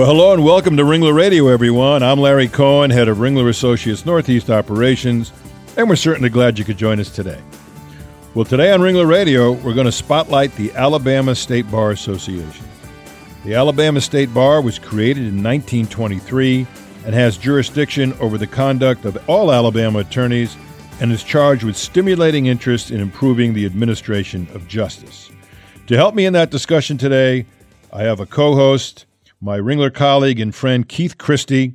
Well, hello and welcome to Ringler Radio, everyone. I'm Larry Cohen, head of Ringler Associates Northeast Operations, and we're certainly glad you could join us today. Well, today on Ringler Radio, we're going to spotlight the Alabama State Bar Association. The Alabama State Bar was created in 1923 and has jurisdiction over the conduct of all Alabama attorneys and is charged with stimulating interest in improving the administration of justice. To help me in that discussion today, I have a co host, my Ringler colleague and friend Keith Christie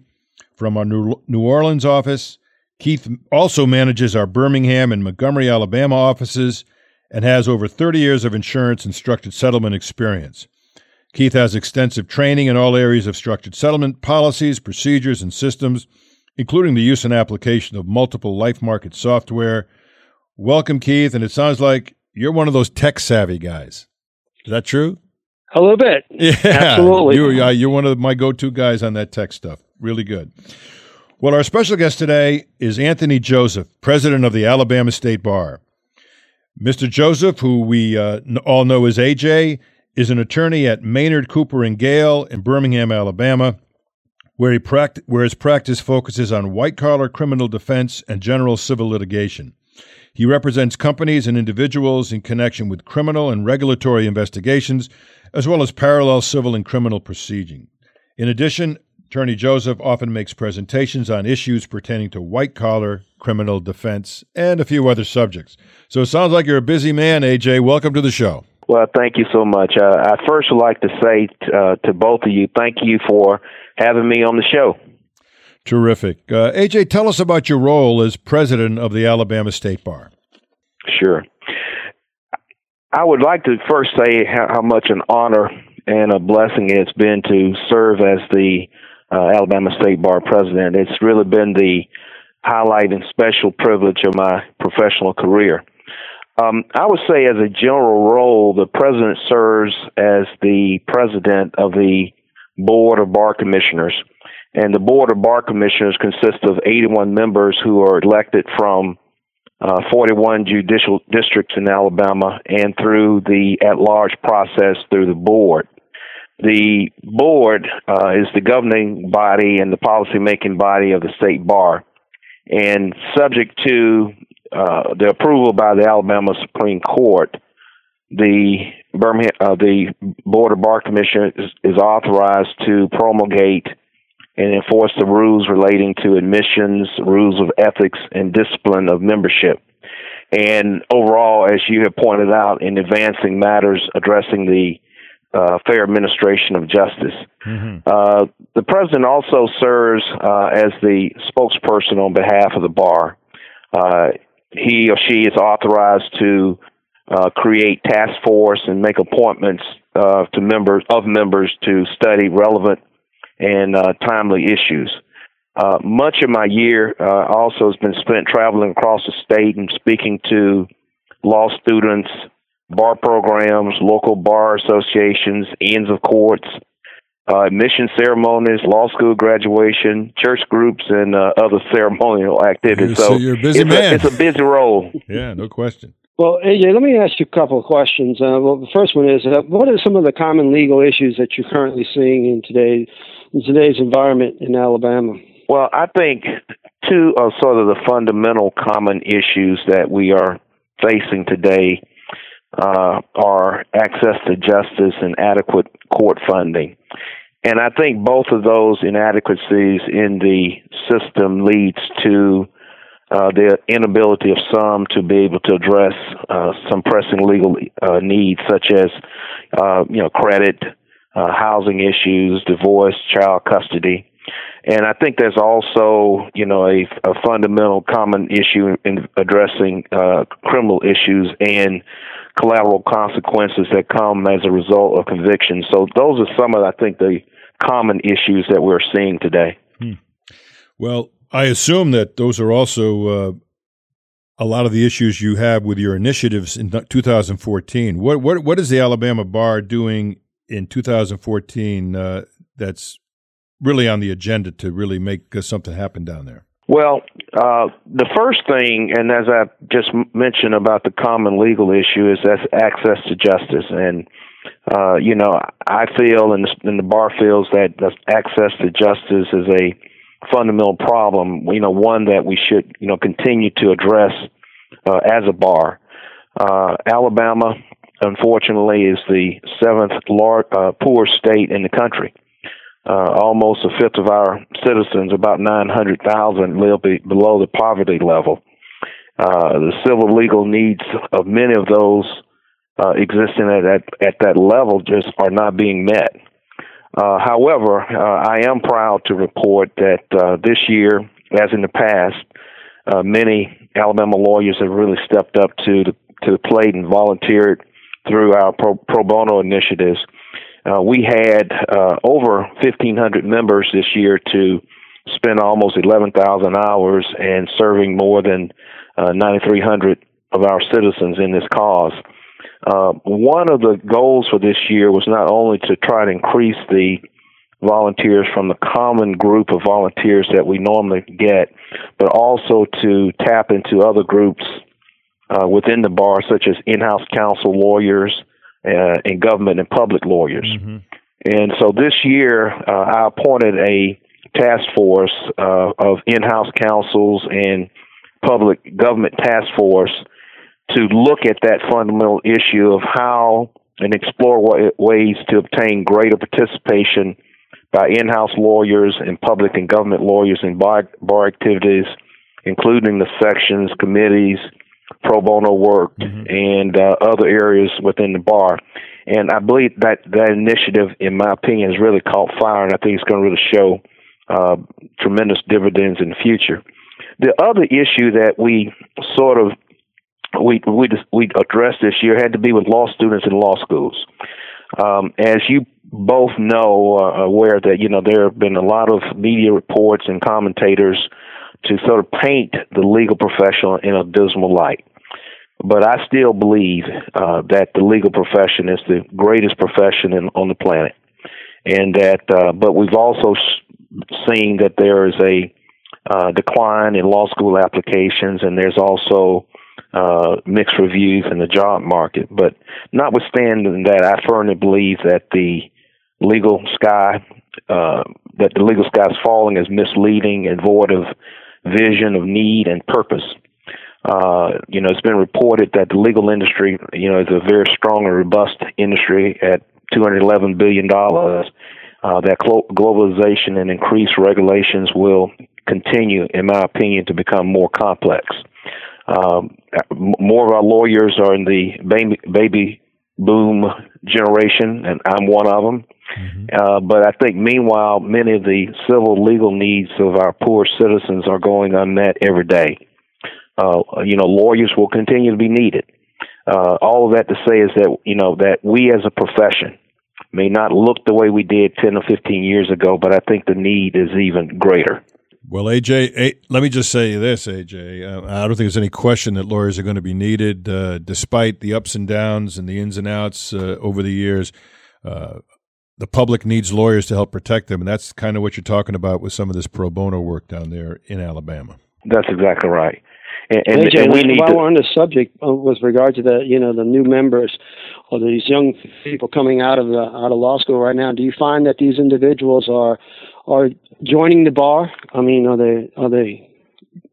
from our New Orleans office. Keith also manages our Birmingham and Montgomery, Alabama offices and has over 30 years of insurance and structured settlement experience. Keith has extensive training in all areas of structured settlement policies, procedures, and systems, including the use and application of multiple life market software. Welcome, Keith, and it sounds like you're one of those tech savvy guys. Is that true? A little bit. Yeah, absolutely. You, uh, you're one of my go-to guys on that tech stuff. Really good. Well, our special guest today is Anthony Joseph, president of the Alabama State Bar. Mr. Joseph, who we uh, all know as AJ, is an attorney at Maynard Cooper and Gale in Birmingham, Alabama, where, he pract- where his practice focuses on white collar criminal defense and general civil litigation. He represents companies and individuals in connection with criminal and regulatory investigations as well as parallel civil and criminal proceeding. In addition, Attorney Joseph often makes presentations on issues pertaining to white collar criminal defense and a few other subjects. So it sounds like you're a busy man, AJ. Welcome to the show. Well, thank you so much. Uh, I first would like to say t- uh, to both of you, thank you for having me on the show. Terrific. Uh, AJ, tell us about your role as president of the Alabama State Bar. Sure. I would like to first say how, how much an honor and a blessing it's been to serve as the uh, Alabama State Bar president. It's really been the highlight and special privilege of my professional career. Um, I would say, as a general role, the president serves as the president of the board of bar commissioners, and the board of bar commissioners consists of 81 members who are elected from uh, 41 judicial districts in Alabama and through the at large process through the board. The board uh, is the governing body and the policy making body of the state bar, and subject to uh, the approval by the Alabama Supreme Court, the Birmingham, uh, the Board of Bar Commission is, is authorized to promulgate and enforce the rules relating to admissions, rules of ethics, and discipline of membership. And overall, as you have pointed out, in advancing matters addressing the uh, fair administration of justice. Mm-hmm. Uh, the president also serves uh, as the spokesperson on behalf of the bar. Uh, he or she is authorized to uh, create task force and make appointments uh, to members of members to study relevant and uh, timely issues. Uh, much of my year uh, also has been spent traveling across the state and speaking to law students, bar programs, local bar associations, Inns of Courts, uh, admission ceremonies, law school graduation, church groups, and uh, other ceremonial activities. so you're a busy it's man. A, it's a busy role. yeah, no question. Well, AJ, let me ask you a couple of questions. Uh, well, the first one is, uh, what are some of the common legal issues that you're currently seeing in today in today's environment in Alabama? Well, I think two are sort of the fundamental common issues that we are facing today uh, are access to justice and adequate court funding. And I think both of those inadequacies in the system leads to uh, the inability of some to be able to address uh, some pressing legal uh, needs, such as uh, you know credit, uh, housing issues, divorce, child custody, And I think there's also, you know, a, a fundamental common issue in addressing criminal issues and collateral consequences that come as a result of convictions. So those are some of, I think, the common issues that we're seeing today. Hmm. Well, I assume that those are also uh, a lot of the issues you have with your initiatives in 2014. What what what is the Alabama Bar doing in 2014 uh, that's really on the agenda to really make uh, something happen down there? Well, uh, the first thing, and as I just mentioned about the common legal issue, is that's access to justice. And uh, you know, I feel, and the, and the bar feels that access to justice is a fundamental problem. You know, one that we should you know continue to address uh, as a bar. Uh, Alabama, unfortunately, is the seventh large, uh, poorest state in the country. Uh, almost a fifth of our citizens, about 900,000, live be below the poverty level. Uh, the civil legal needs of many of those uh, existing at, at, at that level just are not being met. Uh, however, uh, I am proud to report that uh, this year, as in the past, uh, many Alabama lawyers have really stepped up to the to the plate and volunteered through our pro, pro bono initiatives. Uh, we had uh, over 1,500 members this year to spend almost 11,000 hours and serving more than 9,300 of our citizens in this cause. Uh, one of the goals for this year was not only to try to increase the volunteers from the common group of volunteers that we normally get, but also to tap into other groups uh, within the bar, such as in-house counsel lawyers uh, and government and public lawyers. Mm-hmm. And so this year, uh, I appointed a task force uh, of in-house counsels and public government task force to look at that fundamental issue of how and explore ways to obtain greater participation by in-house lawyers and public and government lawyers in bar, bar activities, including the sections, committees, pro bono work, mm-hmm. and uh, other areas within the bar. And I believe that that initiative, in my opinion, has really caught fire, and I think it's going to really show uh, tremendous dividends in the future. The other issue that we sort of we we we addressed this year had to be with law students in law schools. Um, as you both know, uh, aware that you know there have been a lot of media reports and commentators to sort of paint the legal profession in a dismal light. But I still believe uh, that the legal profession is the greatest profession in, on the planet, and that. Uh, but we've also seen that there is a uh, decline in law school applications, and there's also uh, mixed reviews in the job market. But notwithstanding that, I firmly believe that the legal sky, uh, that the legal sky is falling is misleading and void of vision, of need, and purpose. Uh, you know, it's been reported that the legal industry, you know, is a very strong and robust industry at $211 billion. Uh, that globalization and increased regulations will continue, in my opinion, to become more complex. Um, more of our lawyers are in the baby, baby boom generation, and I'm one of them. Mm-hmm. Uh, but I think, meanwhile, many of the civil legal needs of our poor citizens are going unmet every day. Uh, you know, lawyers will continue to be needed. Uh, all of that to say is that you know that we as a profession may not look the way we did 10 or 15 years ago, but I think the need is even greater. Well, AJ, let me just say this, AJ. Uh, I don't think there's any question that lawyers are going to be needed, uh, despite the ups and downs and the ins and outs uh, over the years. Uh, the public needs lawyers to help protect them, and that's kind of what you're talking about with some of this pro bono work down there in Alabama. That's exactly right. And, and, AJ, and we need while to, we're on the subject uh, with regard to the you know the new members or these young people coming out of the out of law school right now, do you find that these individuals are are joining the bar? I mean, are they are they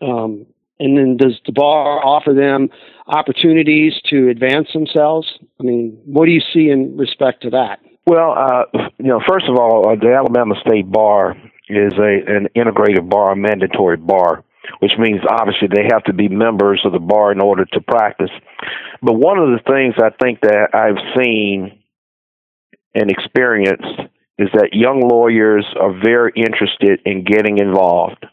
um, and then does the bar offer them opportunities to advance themselves? I mean, what do you see in respect to that? Well, uh, you know, first of all, uh, the Alabama State Bar is a an integrated bar, a mandatory bar, which means obviously they have to be members of the bar in order to practice. But one of the things I think that I've seen and experienced is that young lawyers are very interested in getting involved.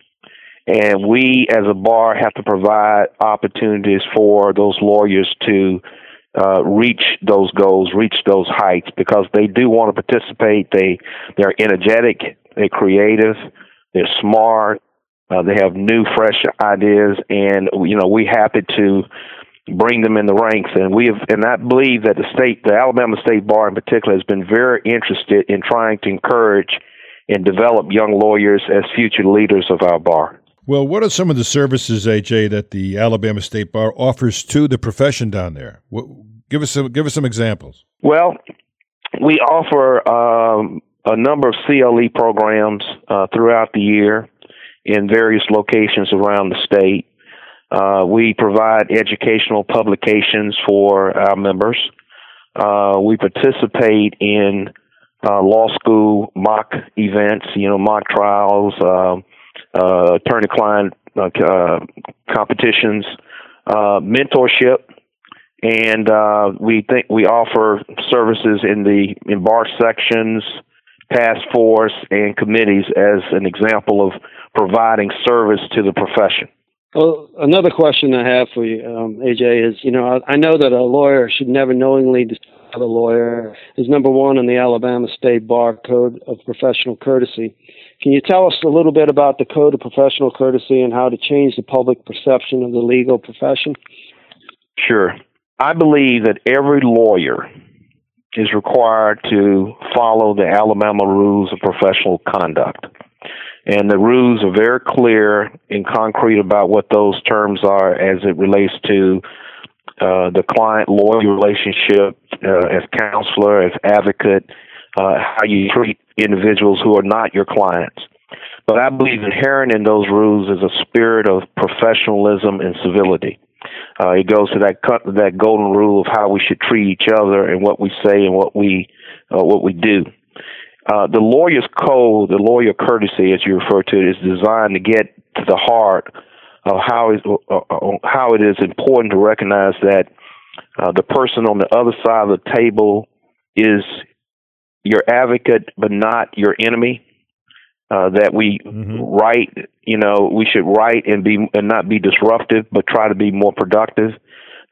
And we, as a bar, have to provide opportunities for those lawyers to uh, reach those goals, reach those heights, because they do want to participate. They they're energetic, they're creative, they're smart, uh, they have new, fresh ideas, and you know we happy to bring them in the ranks. And we have, and I believe that the state, the Alabama State Bar in particular, has been very interested in trying to encourage and develop young lawyers as future leaders of our bar. Well, what are some of the services, AJ, that the Alabama State Bar offers to the profession down there? What, give us some, give us some examples. Well, we offer um, a number of CLE programs uh, throughout the year in various locations around the state. Uh, we provide educational publications for our members. Uh, we participate in uh, law school mock events, you know, mock trials, um, uh, attorney-client uh, competitions, uh, mentorship, and we think we offer services in the in bar sections, task force, and committees as an example of providing service to the profession. Well, another question I have for you, um, AJ, is you know I, I, know that a lawyer should never knowingly deceive a lawyer. Is number one in the Alabama State Bar Code of Professional Courtesy. Can you tell us a little bit about the Code of Professional Courtesy and how to change the public perception of the legal profession? Sure. I believe that every lawyer is required to follow the Alabama Rules of Professional Conduct. And the rules are very clear and concrete about what those terms are as it relates to uh, the client lawyer relationship uh, as counselor, as advocate, uh, how you treat individuals who are not your clients. But I believe inherent in those rules is a spirit of professionalism and civility. Uh, it goes to that that golden rule of how we should treat each other and what we say and what we uh, what we do. Uh, the lawyer's code, the lawyer courtesy, as you refer to it, is designed to get to the heart of how is uh, uh, how it is important to recognize that uh, the person on the other side of the table is your advocate, but not your enemy. Uh, that we mm-hmm. write, you know, we should write and be and not be disruptive, but try to be more productive.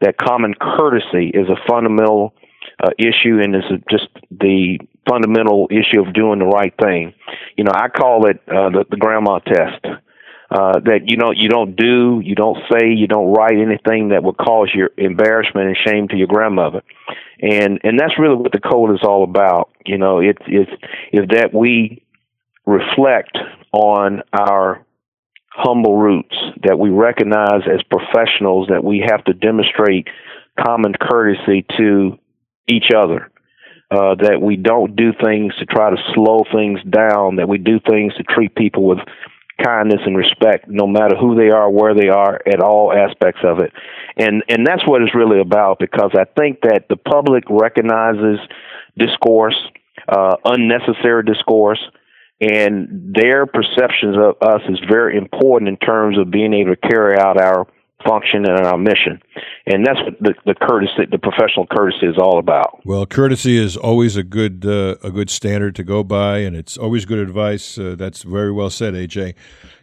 That common courtesy is a fundamental uh, issue and is just the fundamental issue of doing the right thing. You know, I call it uh, the, the grandma test. Uh, that you know you don't do, you don't say, you don't write anything that would cause your embarrassment and shame to your grandmother, and and that's really what the code is all about. You know, it's it's is that we reflect on our humble roots, that we recognize as professionals that we have to demonstrate common courtesy to each other. Uh, that we don't do things to try to slow things down, that we do things to treat people with kindness and respect, no matter who they are, where they are, at all aspects of it. And and that's what it's really about because I think that the public recognizes discourse, uh, unnecessary discourse, and their perceptions of us is very important in terms of being able to carry out our function and our mission. And that's what the, the courtesy, the professional courtesy is all about. Well, courtesy is always a good uh, a good standard to go by, and it's always good advice. Uh, that's very well said, AJ.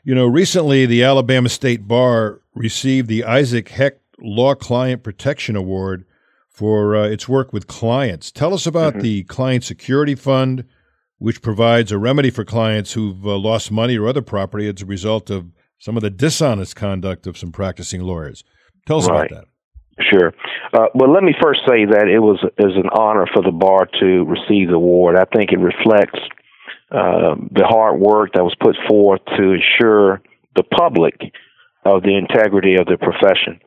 You know, recently the Alabama State Bar received the Isaac Hecht Law Client Protection Award for uh, its work with clients. Tell us about mm-hmm. the Client Security Fund, which provides a remedy for clients who've uh, lost money or other property as a result of some of the dishonest conduct of some practicing lawyers. Tell us right. about that. Sure. Uh, well, let me first say that it was is an honor for the bar to receive the award. I think it reflects uh, the hard work that was put forth to ensure the public of the integrity of the profession.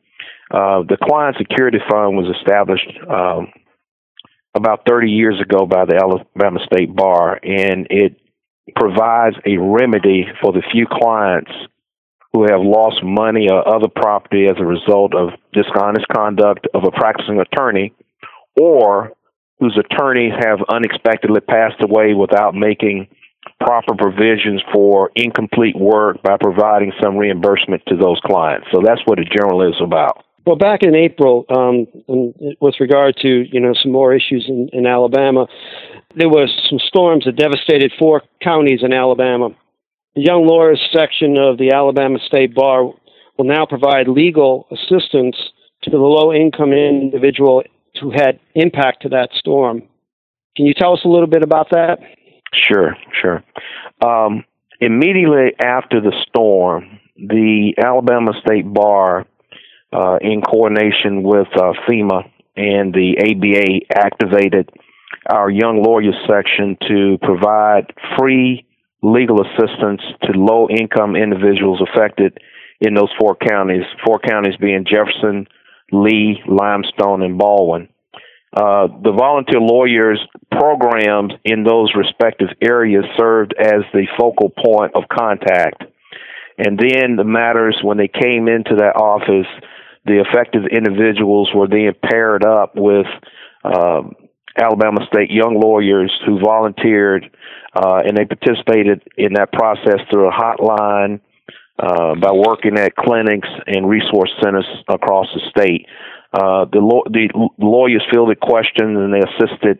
Uh, the Client Security Fund was established um, about 30 years ago by the Alabama State Bar, and it provides a remedy for the few clients who have lost money or other property as a result of dishonest conduct of a practicing attorney, or whose attorneys have unexpectedly passed away without making proper provisions for incomplete work by providing some reimbursement to those clients. So that's what it generally is about. Well, back in April, um, with regard to you know some more issues in, in Alabama, there was some storms that devastated four counties in Alabama. Young Lawyers section of the Alabama State Bar will now provide legal assistance to the low income individual who had impact to that storm. Can you tell us a little bit about that? Sure, sure. Um, immediately after the storm, the Alabama State Bar, uh, in coordination with uh, FEMA and the ABA, activated our Young Lawyers section to provide free legal assistance to low income individuals affected in those four counties, four counties being Jefferson, Lee, Limestone, and Baldwin. Uh, the volunteer lawyers programs in those respective areas served as the focal point of contact. And then the matters, when they came into that office, the affected individuals were then paired up with uh, Alabama State young lawyers who volunteered uh, and they participated in that process through a hotline uh, by working at clinics and resource centers across the state. Uh, the, law- the lawyers fielded questions and they assisted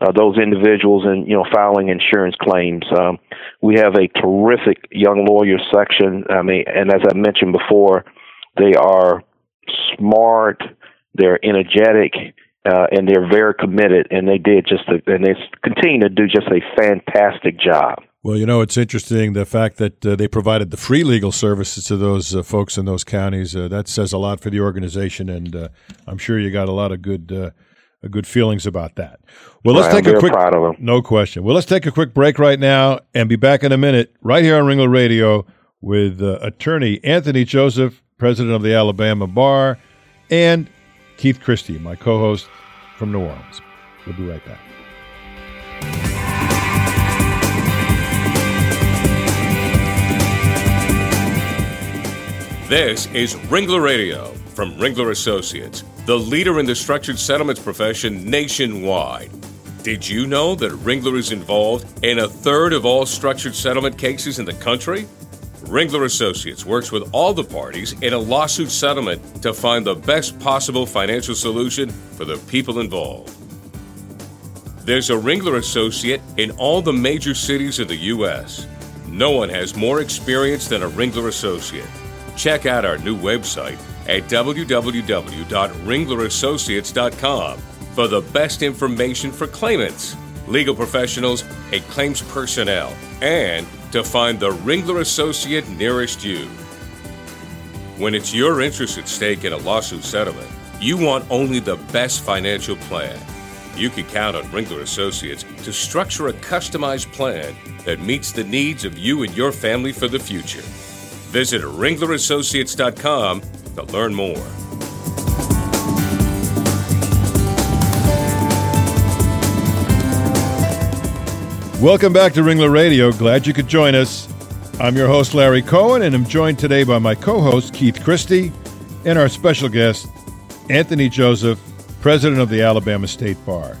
uh, those individuals in you know filing insurance claims. Um, we have a terrific young lawyer section. I mean, and as I mentioned before, they are smart, they're energetic, uh, and they're very committed, and they did just a, and they continue to do just a fantastic job. Well, you know, it's interesting the fact that uh, they provided the free legal services to those uh, folks in those counties. Uh, that says a lot for the organization, and uh, I'm sure you got a lot of good uh, good feelings about that. Well, let's right, take a quick no question. Well, let's take a quick break right now and be back in a minute right here on Ringler Radio with uh, attorney Anthony Joseph, president of the Alabama Bar, and Keith Christie, my co-host from New Orleans. We'll be right back. This is Ringler Radio from Ringler Associates, the leader in the structured settlements profession nationwide. Did you know that Ringler is involved in a third of all structured settlement cases in the country? Ringler Associates works with all the parties in a lawsuit settlement to find the best possible financial solution for the people involved. There's a Ringler Associate in all the major cities of the U.S. No one has more experience than a Ringler Associate. Check out our new website at www.ringlerassociates.com for the best information for claimants, legal professionals, and claims personnel, and to find the Ringler Associate nearest you. When it's your interest at stake in a lawsuit settlement, you want only the best financial plan. You can count on Ringler Associates to structure a customized plan that meets the needs of you and your family for the future. Visit ringlerassociates.com to learn more. Welcome back to Ringler Radio. Glad you could join us. I'm your host, Larry Cohen, and I'm joined today by my co host, Keith Christie, and our special guest, Anthony Joseph, president of the Alabama State Bar.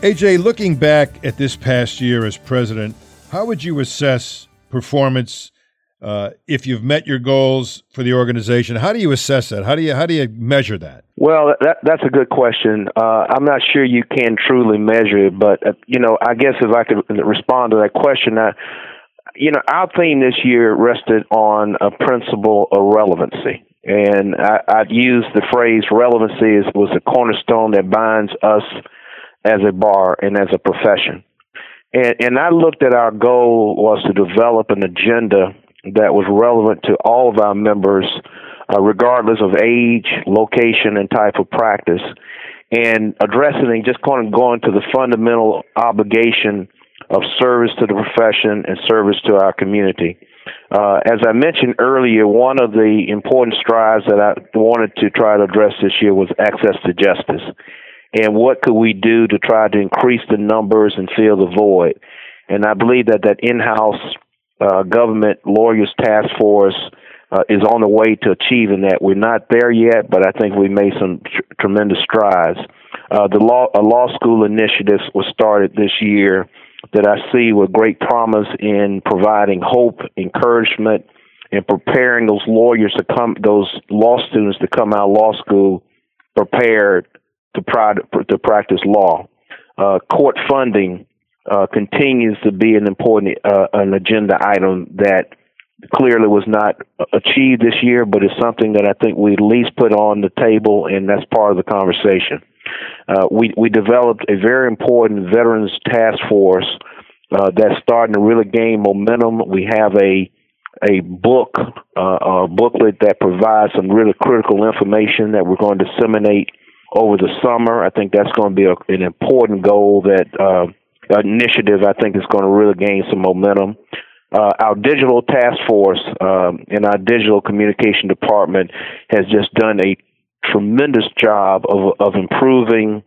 AJ, looking back at this past year as president, how would you assess performance uh, if you've met your goals for the organization, how do you assess that? How do you how do you measure that? Well, that, that's a good question. Uh, I'm not sure you can truly measure it, but uh, you know, I guess if I could respond to that question, I, you know, our theme this year rested on a principle of relevancy, and I, I'd use the phrase relevancy is, was a cornerstone that binds us as a bar and as a profession. And, and I looked at our goal was to develop an agenda that was relevant to all of our members, uh, regardless of age, location, and type of practice, and addressing just kind of going to the fundamental obligation of service to the profession and service to our community. Uh, as I mentioned earlier, one of the important strides that I wanted to try to address this year was access to justice. And what could we do to try to increase the numbers and fill the void? And I believe that that in-house uh, government lawyers task force uh, is on the way to achieving that. We're not there yet, but I think we made some tr- tremendous strides. Uh, the law a law school initiative was started this year that I see with great promise in providing hope, encouragement, and preparing those lawyers to come, those law students to come out of law school prepared to, to practice law. Uh, court funding uh, continues to be an important uh, an agenda item that clearly was not achieved this year, but it's something that I think we at least put on the table, and that's part of the conversation. Uh, we we developed a very important veterans task force uh, that's starting to really gain momentum. We have a a book, uh, a booklet that provides some really critical information that we're going to disseminate over the summer. I think that's going to be a, an important goal that uh, initiative. I think is going to really gain some momentum. Uh, our digital task force um, and our digital communication department has just done a tremendous job of of improving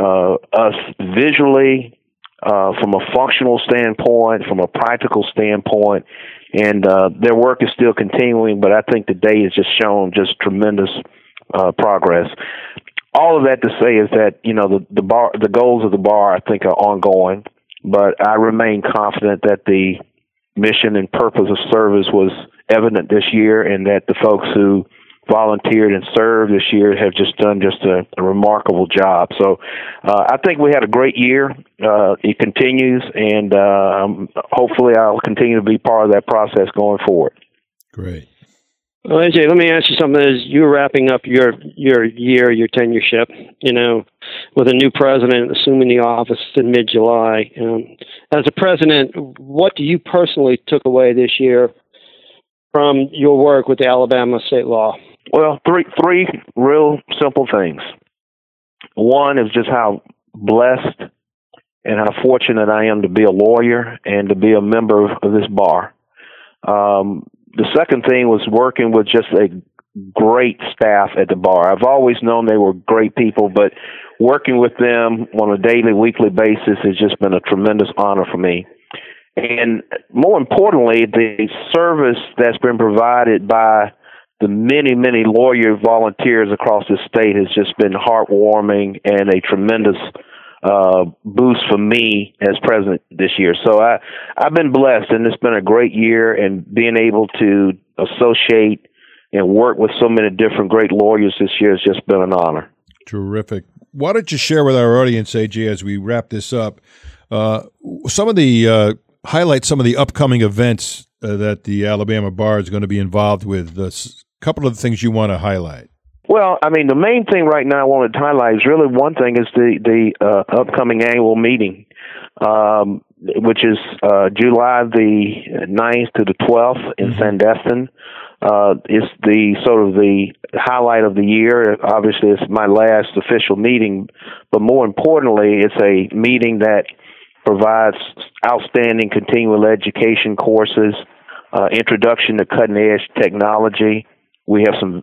uh, us visually, uh, from a functional standpoint, from a practical standpoint, and uh, their work is still continuing. But I think today has just shown just tremendous uh, progress. All of that to say is that you know the the bar the goals of the bar I think are ongoing, but I remain confident that the mission and purpose of service was evident this year, and that the folks who volunteered and served this year have just done just a, a remarkable job. So uh, I think we had a great year. Uh, it continues, and um, hopefully I'll continue to be part of that process going forward. Great. Well, AJ, let me ask you something. As you're wrapping up your your year, your tenureship, you know, with a new president assuming the office in mid July, um, as a president, what do you personally took away this year from your work with the Alabama state law? Well, three three real simple things. One is just how blessed and how fortunate I am to be a lawyer and to be a member of this bar. Um, the second thing was working with just a great staff at the bar. I've always known they were great people, but working with them on a daily, weekly basis has just been a tremendous honor for me. And more importantly, the service that's been provided by the many, many lawyer volunteers across the state has just been heartwarming and a tremendous uh, boost for me as president this year. So I, I've been blessed, and it's been a great year, and being able to associate and work with so many different great lawyers this year has just been an honor. Terrific. Why don't you share with our audience, AJ, as we wrap this up, uh, some of the uh, highlight some of the upcoming events uh, that the Alabama Bar is going to be involved with. A couple of the things you want to highlight. Well, I mean, the main thing right now I wanted to highlight is really one thing is the the uh, upcoming annual meeting, um, which is uh, July the 9th to the 12th in mm-hmm. Sandestin. Uh, it's the sort of the highlight of the year. Obviously, it's my last official meeting, but more importantly, it's a meeting that provides outstanding continual education courses, uh, introduction to cutting edge technology. We have some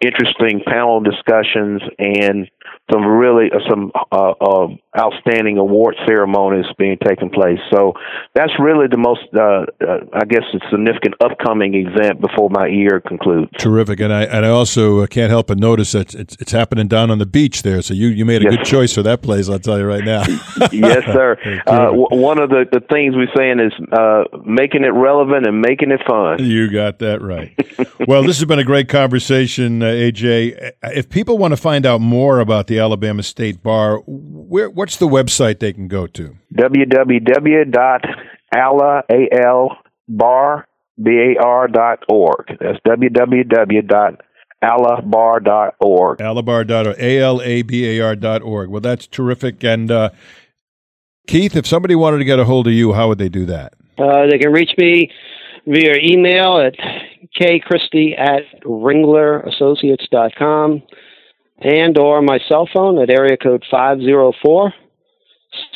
interesting panel discussions and some really uh, some uh, uh, outstanding award ceremonies being taken place. So that's really the most, uh, uh, I guess, a significant upcoming event before my year concludes. Terrific, and I and I also uh, can't help but notice that it's, it's happening down on the beach there. So you, you made a yes. good choice for that place. I'll tell you right now. yes, sir. W- one of the, the things we're saying is making it relevant and making it fun. You got that right. well, this has been a great conversation, AJ. If people want to find out more about the Alabama State Bar, where, what's the website they can go to? www.alabar.org. That's www.alabar.org. Alabar.org. A-L-A-B-A-R dot org. Well, that's terrific. And uh, Keith, if somebody wanted to get a hold of you, how would they do that? Uh, they can reach me via email at kchristie at ringlerassociates.com and or my cell phone at area code 504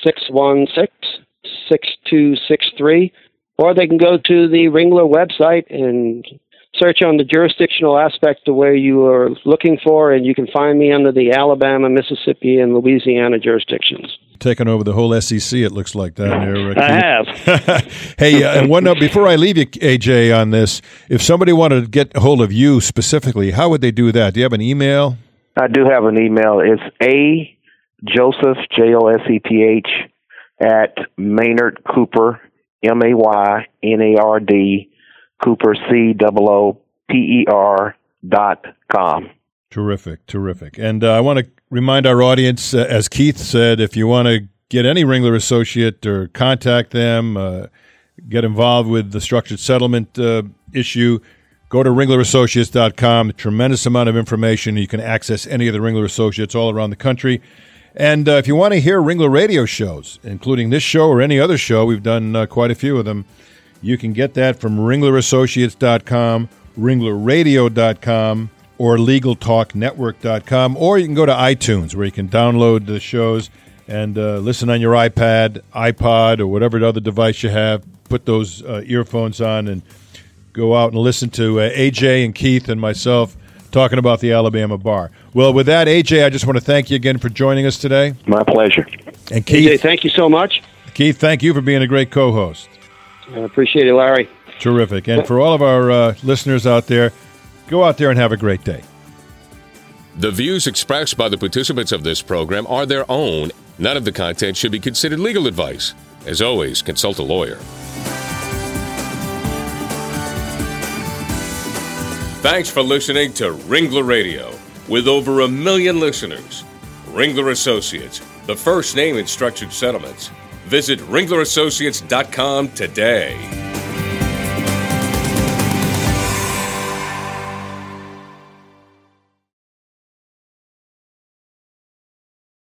616 6263 or they can go to the Ringler website and search on the jurisdictional aspect of where you are looking for, and you can find me under the Alabama, Mississippi, and Louisiana jurisdictions. Taking over the whole SEC, it looks like down there. I have. hey, uh, and one note before I leave you, AJ, on this, if somebody wanted to get a hold of you specifically, how would they do that? Do you have an email? I do have an email. It's a Joseph J O S E P H at Maynard Cooper M A Y N A R D Cooper, C O O P E R dot com. Terrific, terrific. And uh, I want to remind our audience, uh, as Keith said, if you want to get any Ringler associate or contact them, uh, get involved with the structured settlement uh, issue, go to ringlerassociates.com. Tremendous amount of information. You can access any of the Ringler associates all around the country. And uh, if you want to hear Ringler radio shows, including this show or any other show, we've done uh, quite a few of them, you can get that from ringlerassociates.com, ringlerradio.com, or legaltalknetwork.com, or you can go to iTunes where you can download the shows and uh, listen on your iPad, iPod, or whatever other device you have. Put those uh, earphones on and go out and listen to uh, AJ and Keith and myself talking about the Alabama bar. Well, with that, AJ, I just want to thank you again for joining us today. My pleasure. And Keith, AJ, thank you so much. Keith, thank you for being a great co-host. I appreciate it, Larry. Terrific. And for all of our uh, listeners out there, go out there and have a great day. The views expressed by the participants of this program are their own. None of the content should be considered legal advice. As always, consult a lawyer. Thanks for listening to Ringler Radio. With over a million listeners, Ringler Associates, the first name in structured settlements. Visit ringlerassociates.com today.